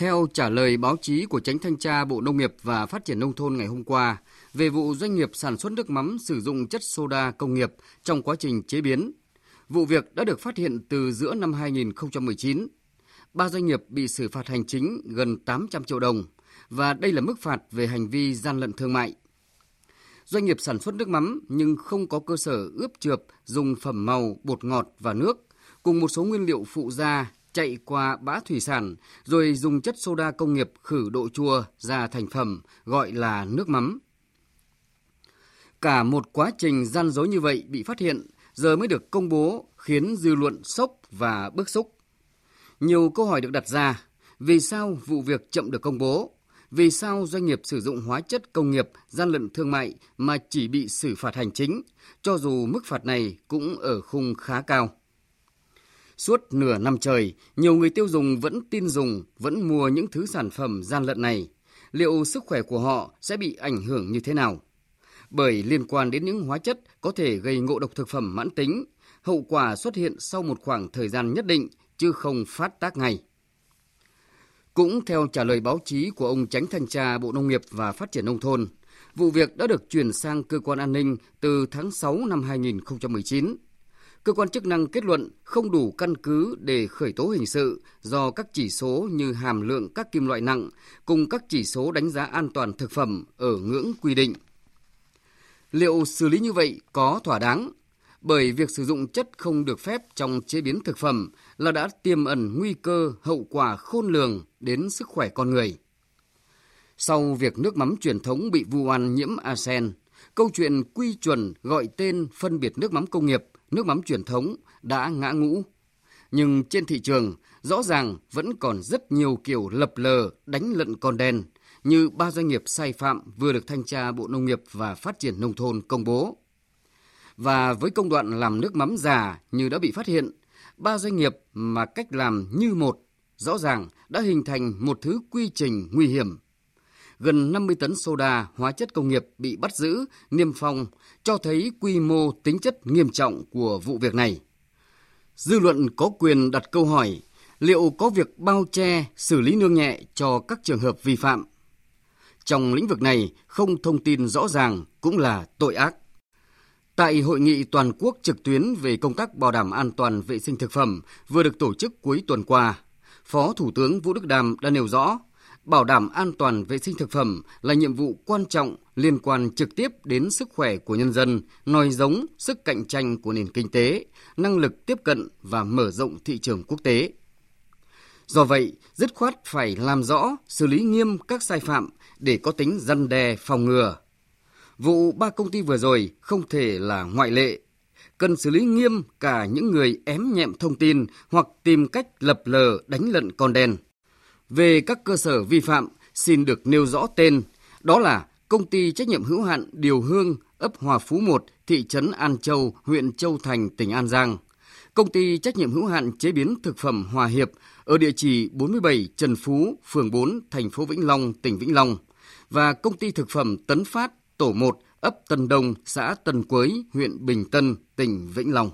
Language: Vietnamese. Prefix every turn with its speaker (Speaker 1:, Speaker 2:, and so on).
Speaker 1: Theo trả lời báo chí của Tránh Thanh tra Bộ Nông nghiệp và Phát triển Nông thôn ngày hôm qua về vụ doanh nghiệp sản xuất nước mắm sử dụng chất soda công nghiệp trong quá trình chế biến, vụ việc đã được phát hiện từ giữa năm 2019. Ba doanh nghiệp bị xử phạt hành chính gần 800 triệu đồng và đây là mức phạt về hành vi gian lận thương mại. Doanh nghiệp sản xuất nước mắm nhưng không có cơ sở ướp trượp dùng phẩm màu, bột ngọt và nước cùng một số nguyên liệu phụ gia chạy qua bã thủy sản rồi dùng chất soda công nghiệp khử độ chua ra thành phẩm gọi là nước mắm. Cả một quá trình gian dối như vậy bị phát hiện giờ mới được công bố khiến dư luận sốc và bức xúc. Nhiều câu hỏi được đặt ra, vì sao vụ việc chậm được công bố? Vì sao doanh nghiệp sử dụng hóa chất công nghiệp gian lận thương mại mà chỉ bị xử phạt hành chính, cho dù mức phạt này cũng ở khung khá cao? Suốt nửa năm trời, nhiều người tiêu dùng vẫn tin dùng, vẫn mua những thứ sản phẩm gian lận này. Liệu sức khỏe của họ sẽ bị ảnh hưởng như thế nào? Bởi liên quan đến những hóa chất có thể gây ngộ độc thực phẩm mãn tính, hậu quả xuất hiện sau một khoảng thời gian nhất định chứ không phát tác ngay. Cũng theo trả lời báo chí của ông Tránh Thanh tra Bộ Nông nghiệp và Phát triển Nông thôn, vụ việc đã được chuyển sang cơ quan an ninh từ tháng 6 năm 2019 cơ quan chức năng kết luận không đủ căn cứ để khởi tố hình sự do các chỉ số như hàm lượng các kim loại nặng cùng các chỉ số đánh giá an toàn thực phẩm ở ngưỡng quy định. Liệu xử lý như vậy có thỏa đáng? Bởi việc sử dụng chất không được phép trong chế biến thực phẩm là đã tiềm ẩn nguy cơ hậu quả khôn lường đến sức khỏe con người. Sau việc nước mắm truyền thống bị vu oan nhiễm arsen, câu chuyện quy chuẩn gọi tên phân biệt nước mắm công nghiệp nước mắm truyền thống đã ngã ngũ. Nhưng trên thị trường, rõ ràng vẫn còn rất nhiều kiểu lập lờ đánh lận con đen, như ba doanh nghiệp sai phạm vừa được thanh tra Bộ Nông nghiệp và Phát triển Nông thôn công bố. Và với công đoạn làm nước mắm giả như đã bị phát hiện, ba doanh nghiệp mà cách làm như một, rõ ràng đã hình thành một thứ quy trình nguy hiểm gần 50 tấn soda hóa chất công nghiệp bị bắt giữ, niêm phong, cho thấy quy mô tính chất nghiêm trọng của vụ việc này. Dư luận có quyền đặt câu hỏi liệu có việc bao che, xử lý nương nhẹ cho các trường hợp vi phạm. Trong lĩnh vực này, không thông tin rõ ràng cũng là tội ác. Tại hội nghị toàn quốc trực tuyến về công tác bảo đảm an toàn vệ sinh thực phẩm vừa được tổ chức cuối tuần qua, Phó Thủ tướng Vũ Đức Đam đã nêu rõ bảo đảm an toàn vệ sinh thực phẩm là nhiệm vụ quan trọng liên quan trực tiếp đến sức khỏe của nhân dân, nòi giống sức cạnh tranh của nền kinh tế, năng lực tiếp cận và mở rộng thị trường quốc tế. Do vậy, dứt khoát phải làm rõ, xử lý nghiêm các sai phạm để có tính răn đe phòng ngừa. Vụ ba công ty vừa rồi không thể là ngoại lệ. Cần xử lý nghiêm cả những người ém nhẹm thông tin hoặc tìm cách lập lờ đánh lận con đen. Về các cơ sở vi phạm, xin được nêu rõ tên, đó là Công ty trách nhiệm hữu hạn Điều Hương, ấp Hòa Phú 1, thị trấn An Châu, huyện Châu Thành, tỉnh An Giang. Công ty trách nhiệm hữu hạn chế biến thực phẩm Hòa Hiệp ở địa chỉ 47 Trần Phú, phường 4, thành phố Vĩnh Long, tỉnh Vĩnh Long và công ty thực phẩm Tấn Phát, tổ 1, ấp Tân Đông, xã Tân Quới, huyện Bình Tân, tỉnh Vĩnh Long.